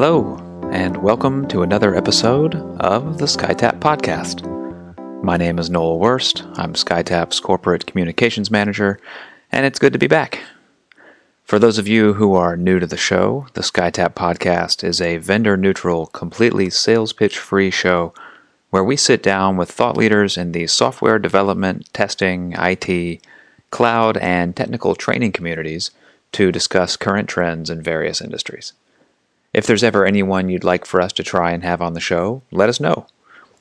Hello, and welcome to another episode of the SkyTap Podcast. My name is Noel Wurst. I'm SkyTap's Corporate Communications Manager, and it's good to be back. For those of you who are new to the show, the SkyTap Podcast is a vendor neutral, completely sales pitch free show where we sit down with thought leaders in the software development, testing, IT, cloud, and technical training communities to discuss current trends in various industries. If there's ever anyone you'd like for us to try and have on the show, let us know.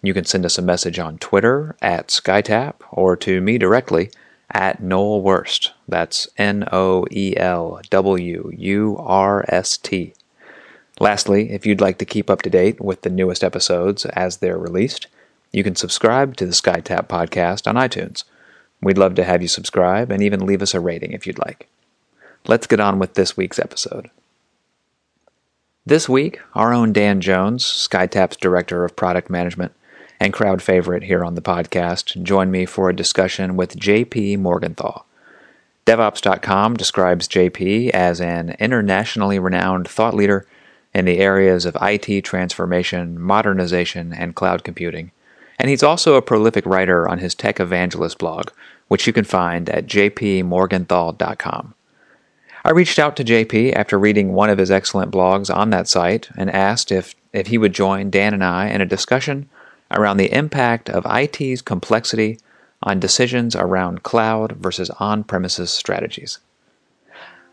You can send us a message on Twitter at SkyTap or to me directly at Noel Wurst. That's N O E L W U R S T. Lastly, if you'd like to keep up to date with the newest episodes as they're released, you can subscribe to the SkyTap podcast on iTunes. We'd love to have you subscribe and even leave us a rating if you'd like. Let's get on with this week's episode. This week, our own Dan Jones, SkyTap's Director of Product Management and crowd favorite here on the podcast, joined me for a discussion with JP Morgenthal. DevOps.com describes JP as an internationally renowned thought leader in the areas of IT transformation, modernization, and cloud computing. And he's also a prolific writer on his Tech Evangelist blog, which you can find at jpmorgenthal.com. I reached out to JP after reading one of his excellent blogs on that site and asked if, if he would join Dan and I in a discussion around the impact of IT's complexity on decisions around cloud versus on premises strategies.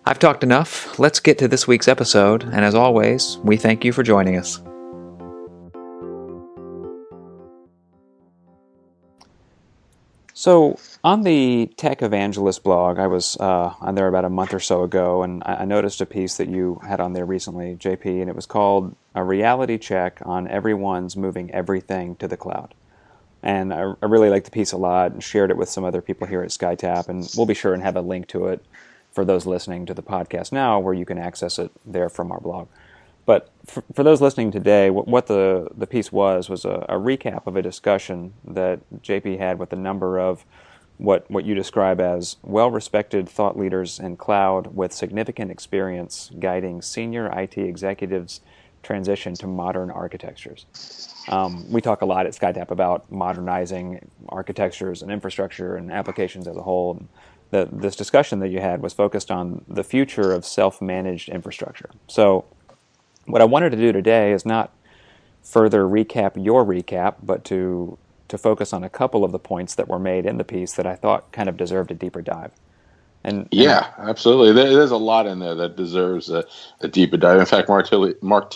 I've talked enough. Let's get to this week's episode, and as always, we thank you for joining us. So, on the Tech Evangelist blog, I was uh, on there about a month or so ago, and I noticed a piece that you had on there recently, JP, and it was called A Reality Check on Everyone's Moving Everything to the Cloud. And I, I really liked the piece a lot and shared it with some other people here at SkyTap, and we'll be sure and have a link to it for those listening to the podcast now, where you can access it there from our blog. But for, for those listening today, what, what, the, the piece was was a, a, recap of a discussion that JP had with a number of what, what you describe as well respected thought leaders in cloud with significant experience guiding senior IT executives' transition to modern architectures. Um, we talk a lot at SkyTap about modernizing architectures and infrastructure and applications as a whole. The, this discussion that you had was focused on the future of self managed infrastructure. So, what I wanted to do today is not further recap your recap, but to to focus on a couple of the points that were made in the piece that I thought kind of deserved a deeper dive. And yeah, and, absolutely. there's a lot in there that deserves a, a deeper dive. In fact, Mark Thiele, Mark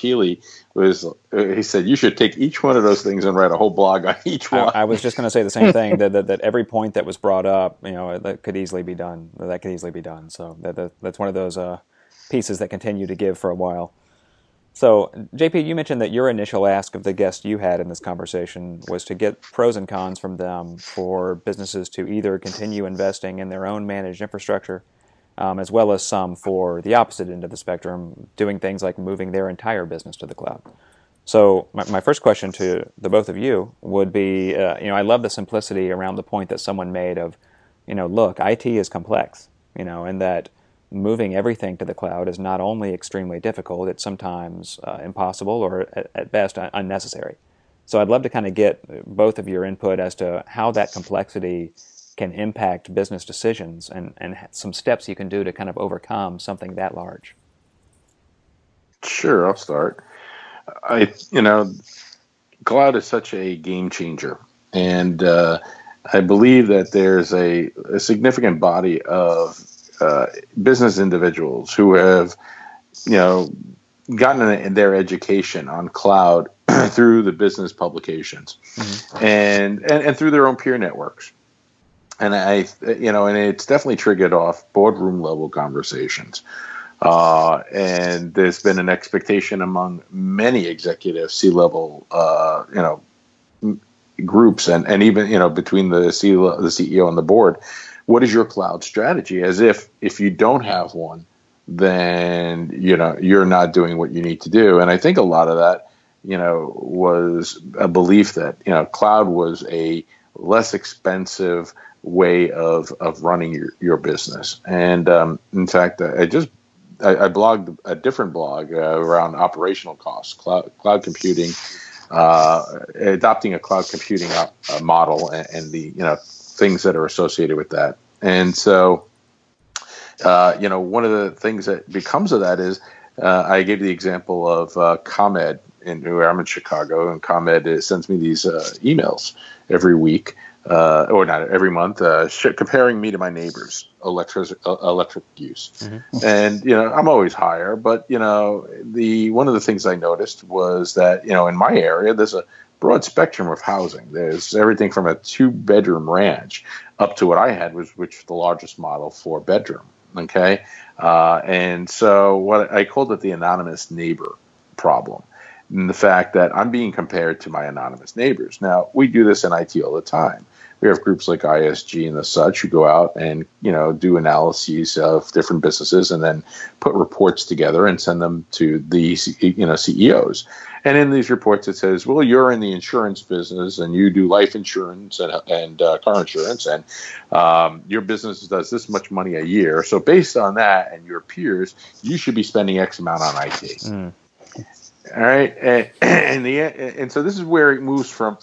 was he said you should take each one of those things and write a whole blog on each one. I, I was just going to say the same thing that, that, that every point that was brought up, you know, that could easily be done. That could easily be done. So that, that that's one of those uh, pieces that continue to give for a while. So, JP, you mentioned that your initial ask of the guest you had in this conversation was to get pros and cons from them for businesses to either continue investing in their own managed infrastructure, um, as well as some for the opposite end of the spectrum, doing things like moving their entire business to the cloud. So, my, my first question to the both of you would be uh, you know, I love the simplicity around the point that someone made of, you know, look, IT is complex, you know, and that moving everything to the cloud is not only extremely difficult, it's sometimes uh, impossible or at, at best unnecessary. So I'd love to kind of get both of your input as to how that complexity can impact business decisions and, and some steps you can do to kind of overcome something that large. Sure, I'll start. I, you know, cloud is such a game changer. And uh, I believe that there's a, a significant body of uh, business individuals who have, you know, gotten their education on cloud through the business publications mm-hmm. and, and and through their own peer networks. And I, you know, and it's definitely triggered off boardroom level conversations. Uh, and there's been an expectation among many executive C level, uh, you know, groups and, and even, you know, between the, C- the CEO and the board what is your cloud strategy? As if if you don't have one then you know you're not doing what you need to do. And i think a lot of that you know was a belief that you know cloud was a less expensive way of of running your, your business. And um, in fact i just I, I, blogged a different blog uh, around operational costs, cloud, cloud computing, uh, adopting a cloud computing uh, model, and, and, the you know things that are associated with that. And so, uh, you know, one of the things that becomes of that is uh, I gave the example of uh, ComEd, in where I'm in Chicago, and ComEd sends me these emails every week uh, or not every month, uh, sh- comparing me to my neighbors' electric uh, electric use. Mm-hmm. And you know, I'm always higher, but you know, the one of the things I noticed was that you know, in my area, there's a broad spectrum of housing. There's everything from a two bedroom ranch up to what I had was which the largest model four bedroom. Okay, uh, and so what I called it the anonymous neighbor problem and the fact that I'm being compared to my anonymous neighbors. Now, we do this in IT all the time we have groups like ISG and the such who go out and you know do analyses of different businesses and then put reports together and send them to the you know CEOs. And in these reports, it says, "Well, you're in the insurance business and you do life insurance and and uh, car insurance, and um, your business does this much money a year. So based on that and your peers, you should be spending X amount on IT." Mm. All right, and, and the and so this is where it moves from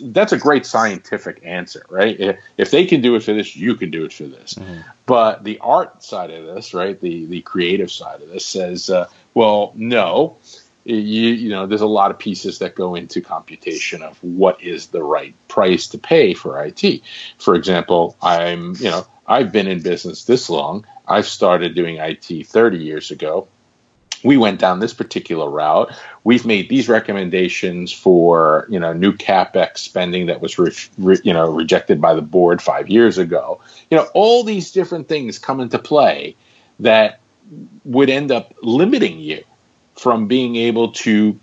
that's a great scientific answer, right? If, if, they can do it for this, you can do it for this. Mm-hmm. But the art side of this, right, the the creative side of this says, uh, well, no, you, you know, there's a lot of pieces that go into computation of what is the right price to pay for IT. For example, I'm, you know, I've been in business this long. I've started doing IT 30 years ago we went down this particular route. We've made these recommendations for you know new capex spending that was re, re, you know rejected by the board five years ago. You know all these different things come into play that would end up limiting you from being able to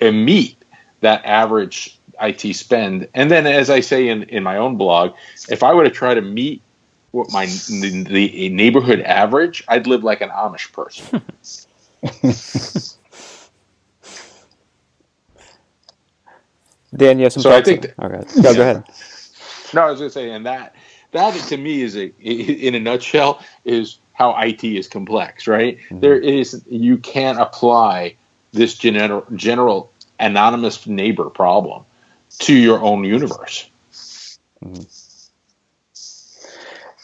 meet that average IT spend. And then, as I say in, in my own blog, if I were to try to meet what my the, the neighborhood average, I'd live like an Amish person. Dan, you have some. So I think. That, okay, go, go ahead. No, I was going to say, and that that to me is a in a nutshell is how IT is complex, right? Mm-hmm. There is you can't apply this general general anonymous neighbor problem to your own universe. Mm-hmm.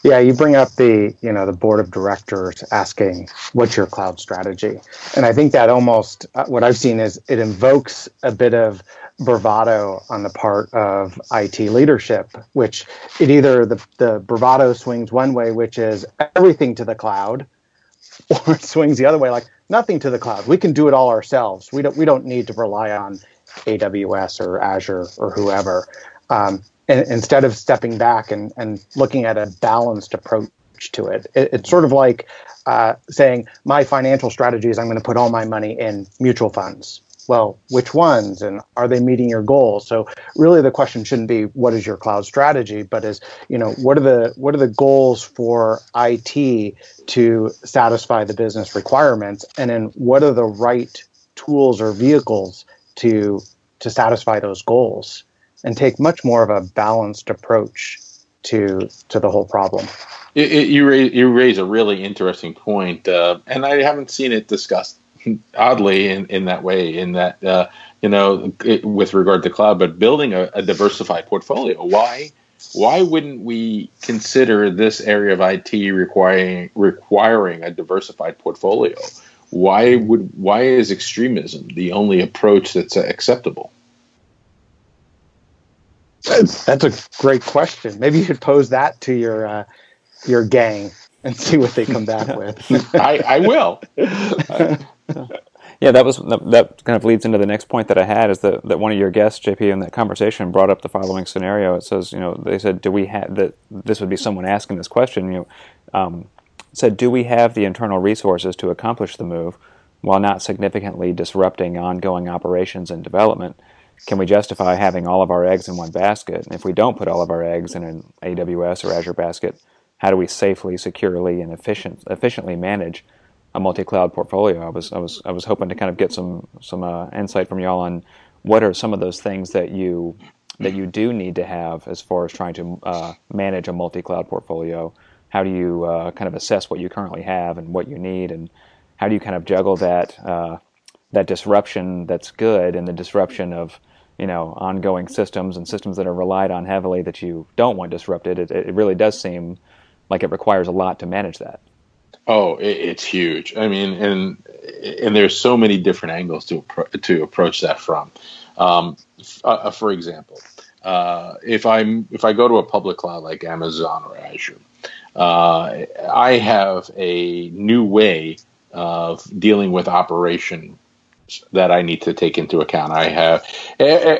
Yeah, you bring up the you know the board of directors asking what's your cloud strategy, and I think that almost uh, what I've seen is it invokes a bit of bravado on the part of IT leadership, which it either the the bravado swings one way, which is everything to the cloud, or it swings the other way, like nothing to the cloud. We can do it all ourselves. We don't we don't need to rely on AWS or Azure or whoever. Um, instead of stepping back and, and looking at a balanced approach to it. it it's sort of like uh, saying, my financial strategy is I'm going to put all my money in mutual funds. Well, which ones and are they meeting your goals? So really the question shouldn't be what is your cloud strategy, but is, you know, what are the what are the goals for IT to satisfy the business requirements? And then what are the right tools or vehicles to to satisfy those goals? And take much more of a balanced approach to to the whole problem. It, it, you raise you raise a really interesting point, uh, and I haven't seen it discussed oddly in, in that way. In that uh, you know, it, with regard to cloud, but building a, a, diversified portfolio. Why why wouldn't we consider this area of IT requiring requiring a diversified portfolio? Why would why is extremism the only approach that's acceptable? That's a great question. Maybe you should pose that to your uh, your gang and see what they come back with. I, I will. yeah, that was that kind of leads into the next point that I had is that, that one of your guests, JP, in that conversation brought up the following scenario. It says, you know, they said, do we have that? This would be someone asking this question. You know, um, said, do we have the internal resources to accomplish the move while not significantly disrupting ongoing operations and development? Can we justify having all of our eggs in one basket? And if we don't put all of our eggs in an AWS or Azure basket, how do we safely, securely, and efficient, efficiently manage a multi-cloud portfolio? I was, I was, I was hoping to kind of get some some uh, insight from y'all on what are some of those things that you that you do need to have as far as trying to uh, manage a multi-cloud portfolio how do you uh, kind of assess what you currently have and what you need, and how do you kind of juggle that uh, that disruption that's good and the disruption of you know ongoing systems and systems that are relied on heavily that you don't want disrupted. It, it really does seem like it requires a lot to manage that. Oh, it, it's huge. I mean, and and there's so many different angles to to approach that from. Um, uh, uh, for example, uh, if I'm if I go to a public cloud like Amazon or Azure, uh, I have a new way of dealing with operation that I need to take into account. I have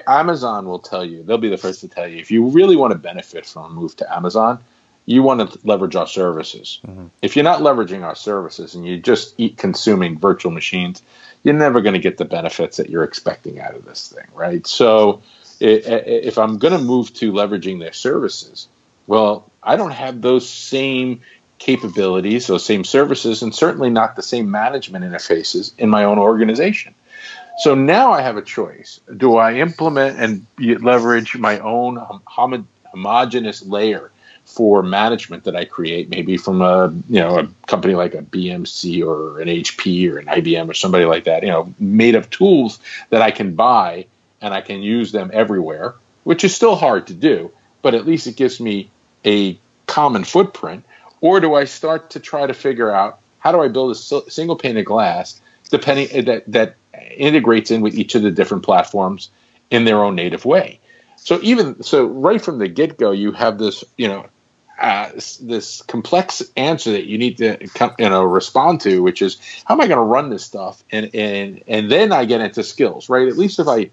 Amazon will tell you they'll be the first to tell you if you really want to benefit from a move to Amazon, you want to leverage our services. Mm-hmm. If you're not leveraging our services and you just eat consuming virtual machines, you're never going to get the benefits that you're expecting out of this thing, right? So if I'm going to move to leveraging their services, well, I don't have those same capabilities, those same services, and certainly not the same management interfaces in my own organization. So now I have a choice. Do I implement and leverage my own hom- homogeneous layer for management that I create, maybe from a you know a company like a BMC or an HP or an IBM or somebody like that, you know, made of tools that I can buy and I can use them everywhere, which is still hard to do, but at least it gives me a common footprint or do I start to try to figure out how do I build a single pane of glass depending that that integrates in with each of the different platforms in their own native way. So even so, right from the get go, you have this you know uh, this complex answer that you need to come, you know respond to, which is how am I going to run this stuff, and and and then I get into skills, right? At least if I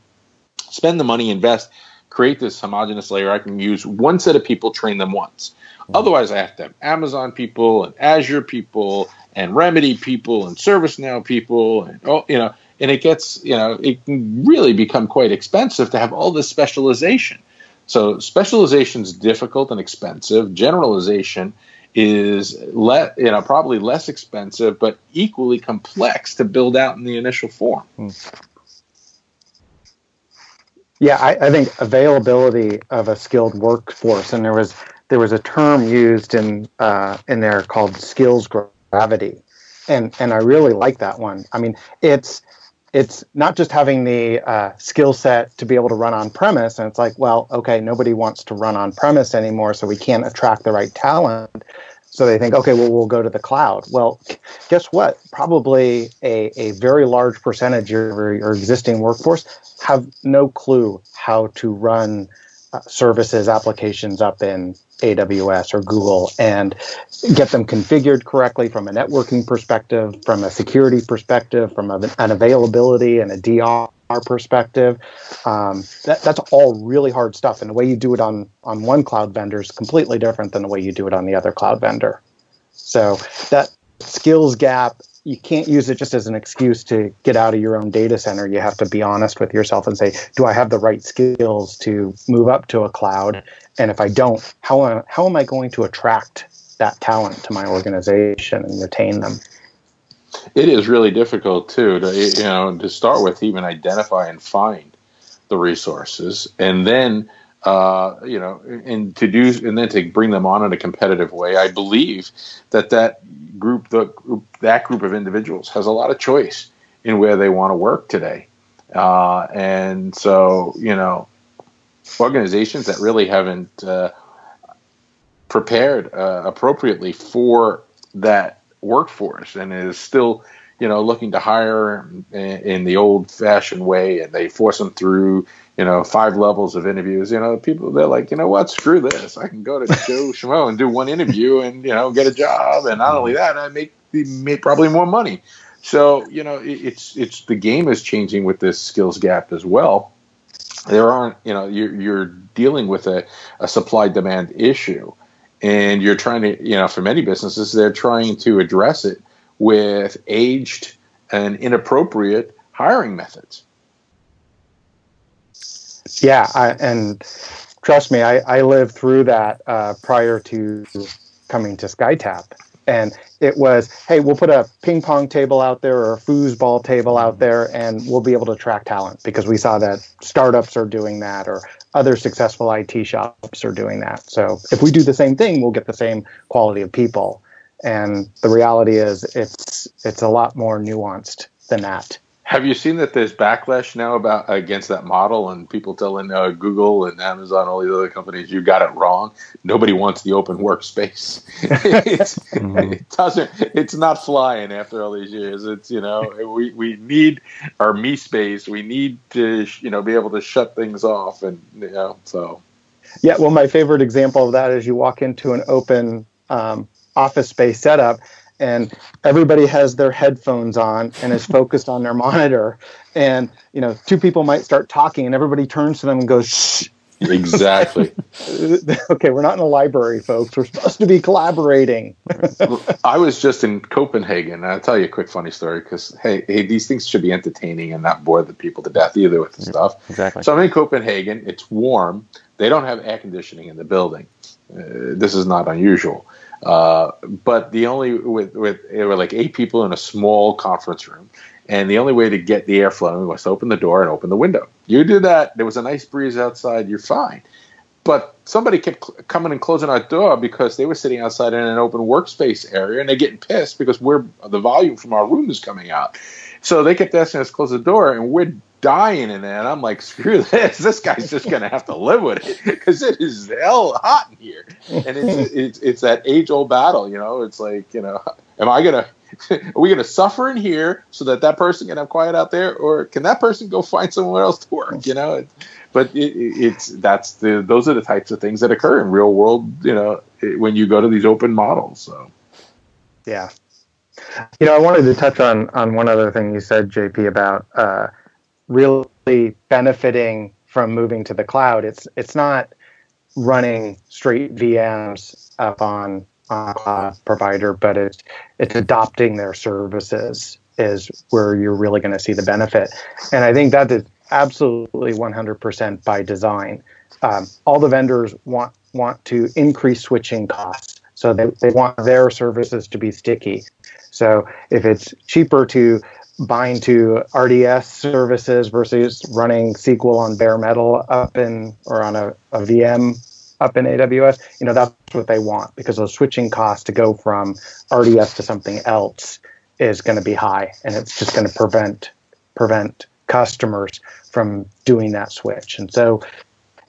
spend the money, invest, create this homogeneous layer, I can use one set of people, train them once. Otherwise, I have to have Amazon people and Azure people and Remedy people and ServiceNow people and oh, you know, and it gets you know it can really become quite expensive to have all this specialization. So specialization is difficult and expensive. Generalization is le- you know probably less expensive but equally complex to build out in the initial form. Hmm. Yeah, I, I, think availability of a skilled workforce, and there was there was a term used in uh, in there called skills gravity, and and I really like that one. I mean, it's it's not just having the uh, skill set to be able to run on premise, and it's like, well, okay, nobody wants to run on premise anymore, so we can't attract the right talent. So they think, okay, well, we'll go to the cloud. Well, guess what? Probably a, a very large percentage of your, your existing workforce have no clue how to run uh, services applications up in AWS or Google and get them configured correctly from a networking perspective, from a security perspective, from an availability and a DR perspective. Um, that, that's all really hard stuff. And the way you do it on, on one cloud vendor is completely different than the way you do it on the other cloud vendor. So that skills gap you can't use it just as an excuse to get out of your own data center. You have to be honest with yourself and say, do I have the right skills to move up to a cloud? And if I don't, how am, how am I going to attract that talent to my organization and retain them? It is really difficult too to you know to start with even identify and find the resources and then uh, you know, and to do and then to bring them on in a competitive way. I believe that that group, the that group of individuals, has a lot of choice in where they want to work today, uh, and so you know, organizations that really haven't uh, prepared uh, appropriately for that workforce and is still you know looking to hire in, the old fashioned way and they force them through you know, five levels of interviews. You know, people they're like, you know what, screw this. I can go to Joe Schmo and do one interview and you know get a job, and not only that, I make the make probably more money. So you know, it's it's the game is changing with this skills gap as well. There aren't, you know, you're you're dealing with a, a supply demand issue, and you're trying to, you know, for many businesses, they're trying to address it with aged and inappropriate hiring methods yeah, I, and trust me, I, I lived through that uh, prior to coming to SkyTap. and it was, hey, we'll put a ping pong table out there or a foosball table out there, and we'll be able to attract talent because we saw that startups are doing that or other successful IT shops are doing that. So if we do the same thing, we'll get the same quality of people. And the reality is, it's it's a lot more nuanced than that. Have you seen that there's backlash now about against that model and people telling uh, Google and Amazon, all these other companies, you got it wrong. Nobody wants the open workspace. mm-hmm. It doesn't. It's not flying after all these years. It's you know we, we need our me space. We need to you know be able to shut things off and you know so. Yeah, well, my favorite example of that is you walk into an open um, office space setup and everybody has their headphones on and is focused on their monitor. And you know two people might start talking and everybody turns to them and goes shh. Exactly. Okay we're not in a library folks. We're supposed to be collaborating. I was just in copenhagen. And i'll tell you a quick funny story because hey, hey these things should be entertaining and not bore the people to death either with the stuff. exactly. So i'm in copenhagen. It's warm. They don't have air conditioning in the building. Uh, this is not unusual uh, but the only with with there were like eight people in a small conference room, and the only way to get the airflow was to open the door and open the window. You do that, there was a nice breeze outside, you're fine. But somebody kept cl- coming and closing our door because they were sitting outside in an open workspace area, and they're getting pissed because we're the volume from our room is coming out. So they kept asking us to close the door, and we're dying in there. And I'm like, screw this. This guy's just going to have to live with it because it is hell hot in here. And it's, it's, it's that age old battle, you know, it's like, you know, am I going to, are we going to suffer in here so that that person can have quiet out there or can that person go find somewhere else to work you know but it, it's that's the those are the types of things that occur in real world you know when you go to these open models so yeah you know i wanted to touch on on one other thing you said jp about uh, really benefiting from moving to the cloud. It's it's not running straight VMs up on a provider, but it's it's adopting their services is where you're really going to see the benefit. And I think that is absolutely 100% by design. Um, all the vendors want want to increase switching costs, so they, they want their services to be sticky. So if it's cheaper to bind to RDS services versus running SQL on bare metal up in or on a, a VM up in AWS, you know, that's what they want because the switching costs to go from RDS to something else is going to be high and it's just going to prevent prevent customers from doing that switch. And so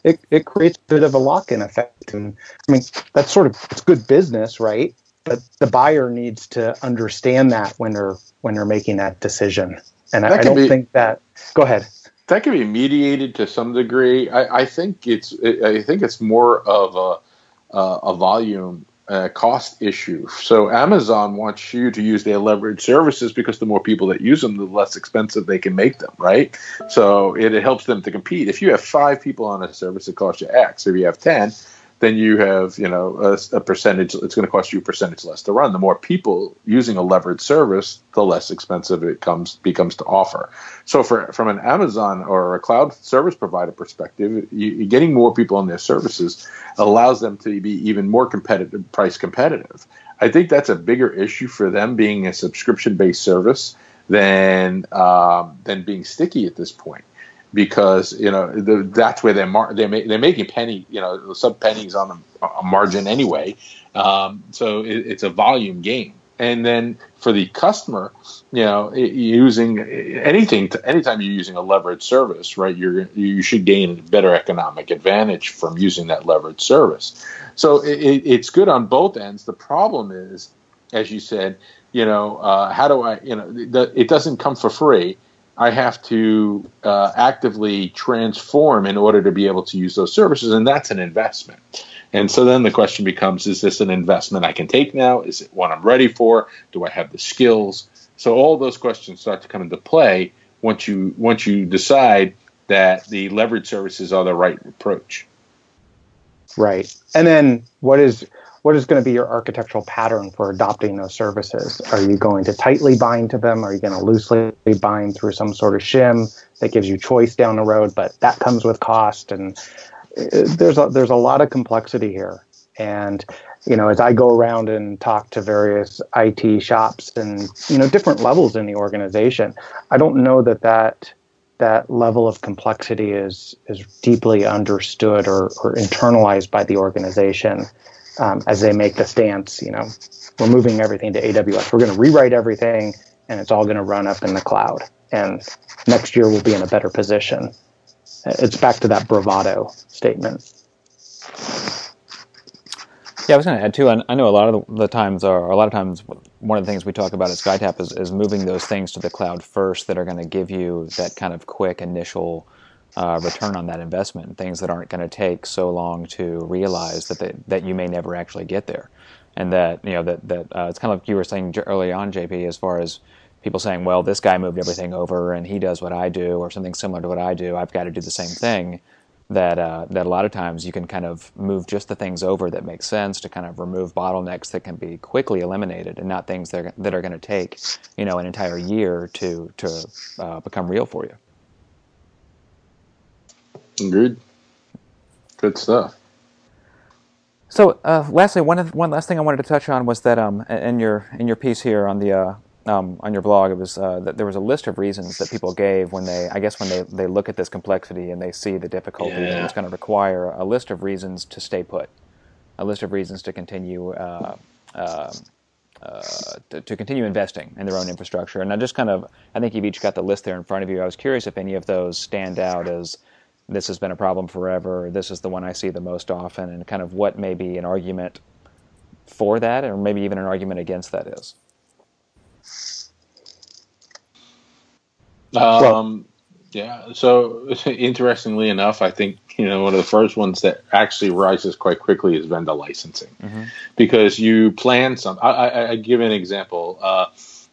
it, it creates a bit of a lock-in effect. And I mean, that's sort of it's good business, right? But the buyer needs to understand that when they're when they're making that decision. And that I, I, don't be, think that. Go ahead. That can be mediated to some degree. I, I think it's. I think it's more of a a volume uh, cost issue. So Amazon wants you to use their leverage services because the more people that use them, the less expensive they can make them, right? So it, it helps them to compete. If you have five people on a service, it costs you X. If you have ten, then you have you know a, a percentage. It's going to cost you a percentage less to run. The more people using a levered service, the less expensive it comes becomes to offer. So for from an Amazon or a cloud service provider perspective, you, getting more people on their services allows them to be even more competitive, price competitive. I think that's a bigger issue for them being a subscription based service than um, than being sticky at this point because you know the, that's where they're mar- they're, ma- they're making penny you know sub pennies on the margin anyway. Um, so it, it's a volume game. And then for the customer, you know, using anything, to, anytime you're using a leveraged service, right, you're you should gain better economic advantage from using that leveraged service. So it, it's good on both ends. The problem is, as you said, you know, uh, how do I, you know, the, it doesn't come for free I have to uh, actively transform in order to be able to use those services, and that's an investment. And so then the question becomes: Is this an investment I can take now? Is it one I'm ready for? Do I have the skills? So all those questions start to come into play once you once you decide that the leverage services are the right approach. Right, and then what is what is going to be your architectural pattern for adopting those services? Are you going to tightly bind to them? Are you going to loosely bind through some sort of shim that gives you choice down the road, but that comes with cost? And uh, there's a, there's a lot of complexity here. And you know, as I go around and talk to various IT shops and you know different levels in the organization, I don't know that that that level of complexity is is deeply understood or, or internalized by the organization um, as they make the stance. You know, we're moving everything to AWS. We're going to rewrite everything, and it's all going to run up in the cloud. And next year we'll be in a better position. It's back to that bravado statement. Yeah, I was going to add too. I, know a lot of the times, or a lot of times, one of the things we talk about at SkyTap is, is moving those things to the cloud first that are going to give you that kind of quick initial uh, return on that investment. and Things that aren't going to take so long to realize that they, that you may never actually get there, and that you know that that uh, it's kind of like you were saying early on, JP, as far as people saying, "Well, this guy moved everything over, and he does what I do, or something similar to what I do. I've got to do the same thing." that uh, that a lot of times you can kind of move just the things over that make sense to kind of remove bottlenecks that can be quickly eliminated and not things that are, that are going to take you know an entire year to to uh, become real for you. Agreed. Good stuff. So, uh, lastly, one one last thing I wanted to touch on was that um, in your in your piece here on the uh, um, on your blog, it was uh, that there was a list of reasons that people gave when they, I guess, when they, they look at this complexity and they see the difficulty yeah. that it's going to require a list of reasons to stay put, a list of reasons to continue uh, uh, uh, to, to, continue investing in their own infrastructure. And I just kind of, I think you've each got the list there in front of you. I was curious if any of those stand out as this has been a problem forever, this is the one I see the most often, and kind of what may be an argument for that, or maybe even an argument against that is. Um, yeah. So interestingly enough, I think you know one of the first ones that actually rises quite quickly is vendor licensing, mm-hmm. because you plan some. I, I, I, give an example. Uh,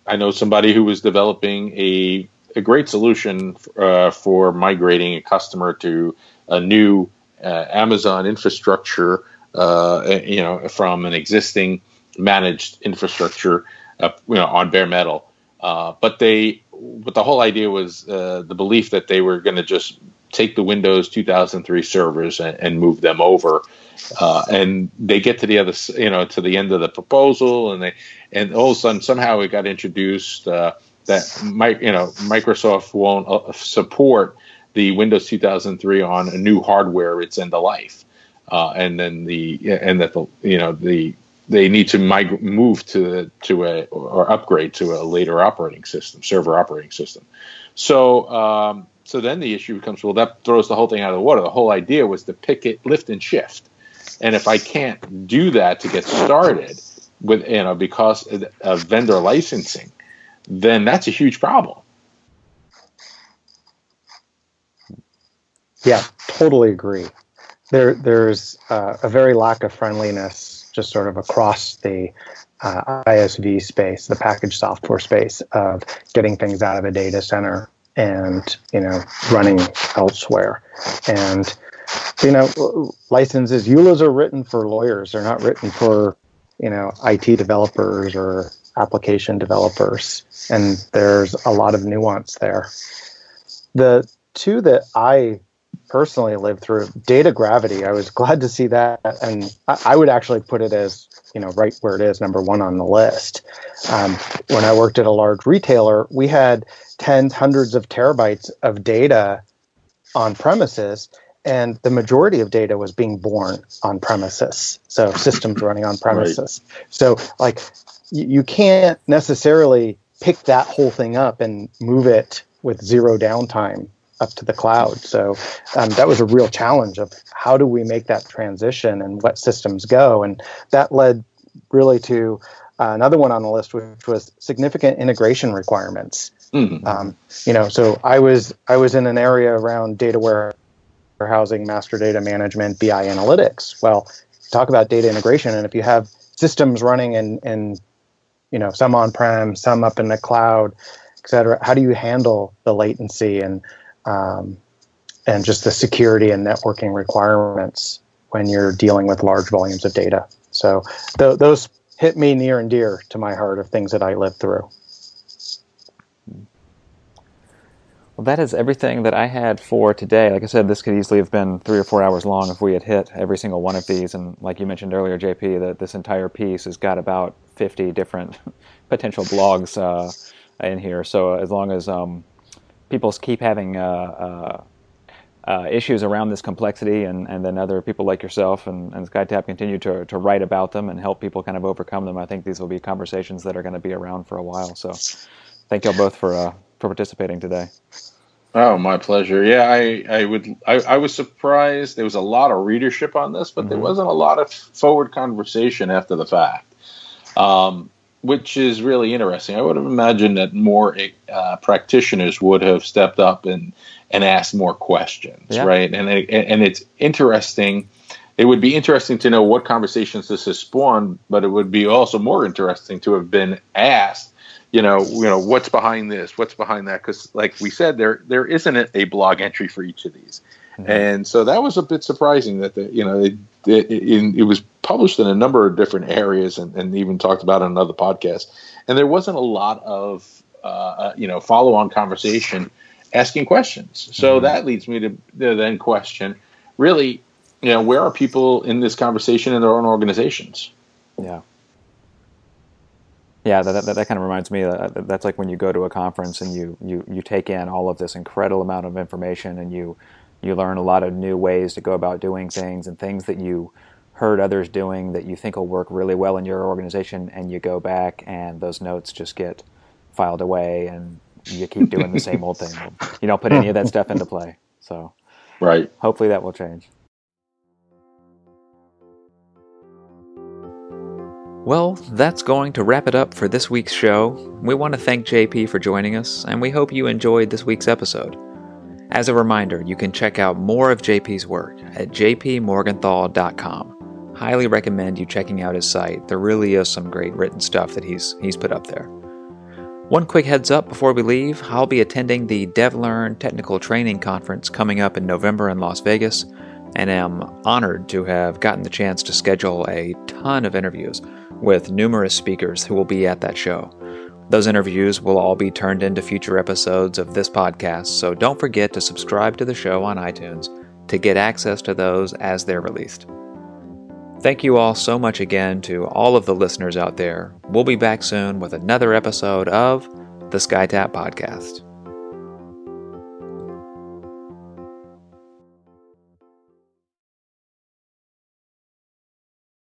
I know somebody who was developing a a great solution uh, for migrating a customer to a new uh, Amazon infrastructure. Uh, you know, from an existing managed infrastructure, uh, you know, on bare metal. Uh, but they but the whole idea was uh, the belief that they were going to just take the Windows 2003 servers and, and move them over. Uh, and they get to the other, you know, to the end of the proposal, and they, and all of a sudden somehow it got introduced uh, that, you know, Microsoft won't uh, support the Windows 2003 on a new hardware its end of life, uh, and then the and that the you know the they need to migrate, move to to a or upgrade to a later operating system, server operating system. So um, so then the issue becomes well that throws the whole thing out of the water. The whole idea was to pick it, lift and shift, and if I can't do that to get started with you know because of vendor licensing, then that's a huge problem. Yeah, totally agree. There, there's uh, a very lack of friendliness just sort of across the uh, ISV space, the package software space of getting things out of a data center and you know running elsewhere. And you know licenses EULAs are written for lawyers; they're not written for you know IT developers or application developers. And there's a lot of nuance there. The two that I personally lived through. Data gravity, I was glad to see that, and I, I would actually put it as you know right where it is, number one on the list. Um, when I worked at a large retailer, we had tens, hundreds of terabytes of data on premises, and the majority of data was being born on premises. So systems running on premises. Right. So like you, you can't necessarily pick that whole thing up and move it with zero downtime up to the cloud. So um, that was a real challenge of how do we make that transition and what systems go. And that led really to uh, another one on the list, which was significant integration requirements. Mm-hmm. Um, you know, so I was I was in an area around data warehousing, master data management, BI analytics. Well, talk about data integration, and if you have systems running in in you know some on-prem, some up in the cloud, et cetera, how do you handle the latency and um, and just the security and networking requirements when you're dealing with large volumes of data. So th- those hit me near and dear to my heart of things that I lived through. Well, that is everything that I had for today. Like I said, this could easily have been three or four hours long if we had hit every single one of these. And like you mentioned earlier, JP, that this entire piece has got about 50 different potential blogs uh, in here. So as long as um, people keep having uh, uh, uh, issues around this complexity, and, and then other people like yourself and, and SkyTap continue to, to write about them and help people kind of overcome them, I think these will be conversations that are going to be around for a while. So thank y'all both for uh, for participating today. Oh, my pleasure. Yeah, I, I would. I, I was surprised. There was a lot of readership on this, but mm-hmm. there wasn't a lot of forward conversation after the fact, um, which is really interesting. I would have imagined that more uh, practitioners would have stepped up and and asked more questions, yeah. right? And it, and it's interesting. It would be interesting to know what conversations this has spawned, but it would be also more interesting to have been asked you know, you know what's behind this, what's behind that, because like we said, there there isn't a blog entry for each of these, mm-hmm. and so that was a bit surprising that the you know it, it, it, it was published in a number of different areas and, and even talked about on another podcast, and there wasn't a lot of uh, uh you know follow on conversation asking questions. So mm-hmm. that leads me to the then question, really, you know, where are people in this conversation in their own organizations? Yeah. Yeah, that, that, that, kind of reminds me. Uh, that's like when you go to a conference and you, you, you take in all of this incredible amount of information and you you learn a lot of new ways to go about doing things and things that you heard others doing that you think will work really well in your organization and you go back and those notes just get filed away and you keep doing the same old thing. You don't put any of that stuff into play. So, right. Hopefully that will change. Well, that's going to wrap it up for this week's show. We want to thank JP for joining us, and we hope you enjoyed this week's episode. As a reminder, you can check out more of JP's work at jpmorgenthal.com. Highly recommend you checking out his site. There really is some great written stuff that he's he's put up there. One quick heads up before we leave, I'll be attending the DevLearn Technical Training Conference coming up in November in Las Vegas, and am honored to have gotten the chance to schedule a ton of interviews with numerous speakers who will be at that show. Those interviews will all be turned into future episodes of this podcast, so don't forget to subscribe to the show on iTunes to get access to those as they're released. Thank you all so much again to all of the listeners out there. We'll be back soon with another episode of the SkyTap Podcast.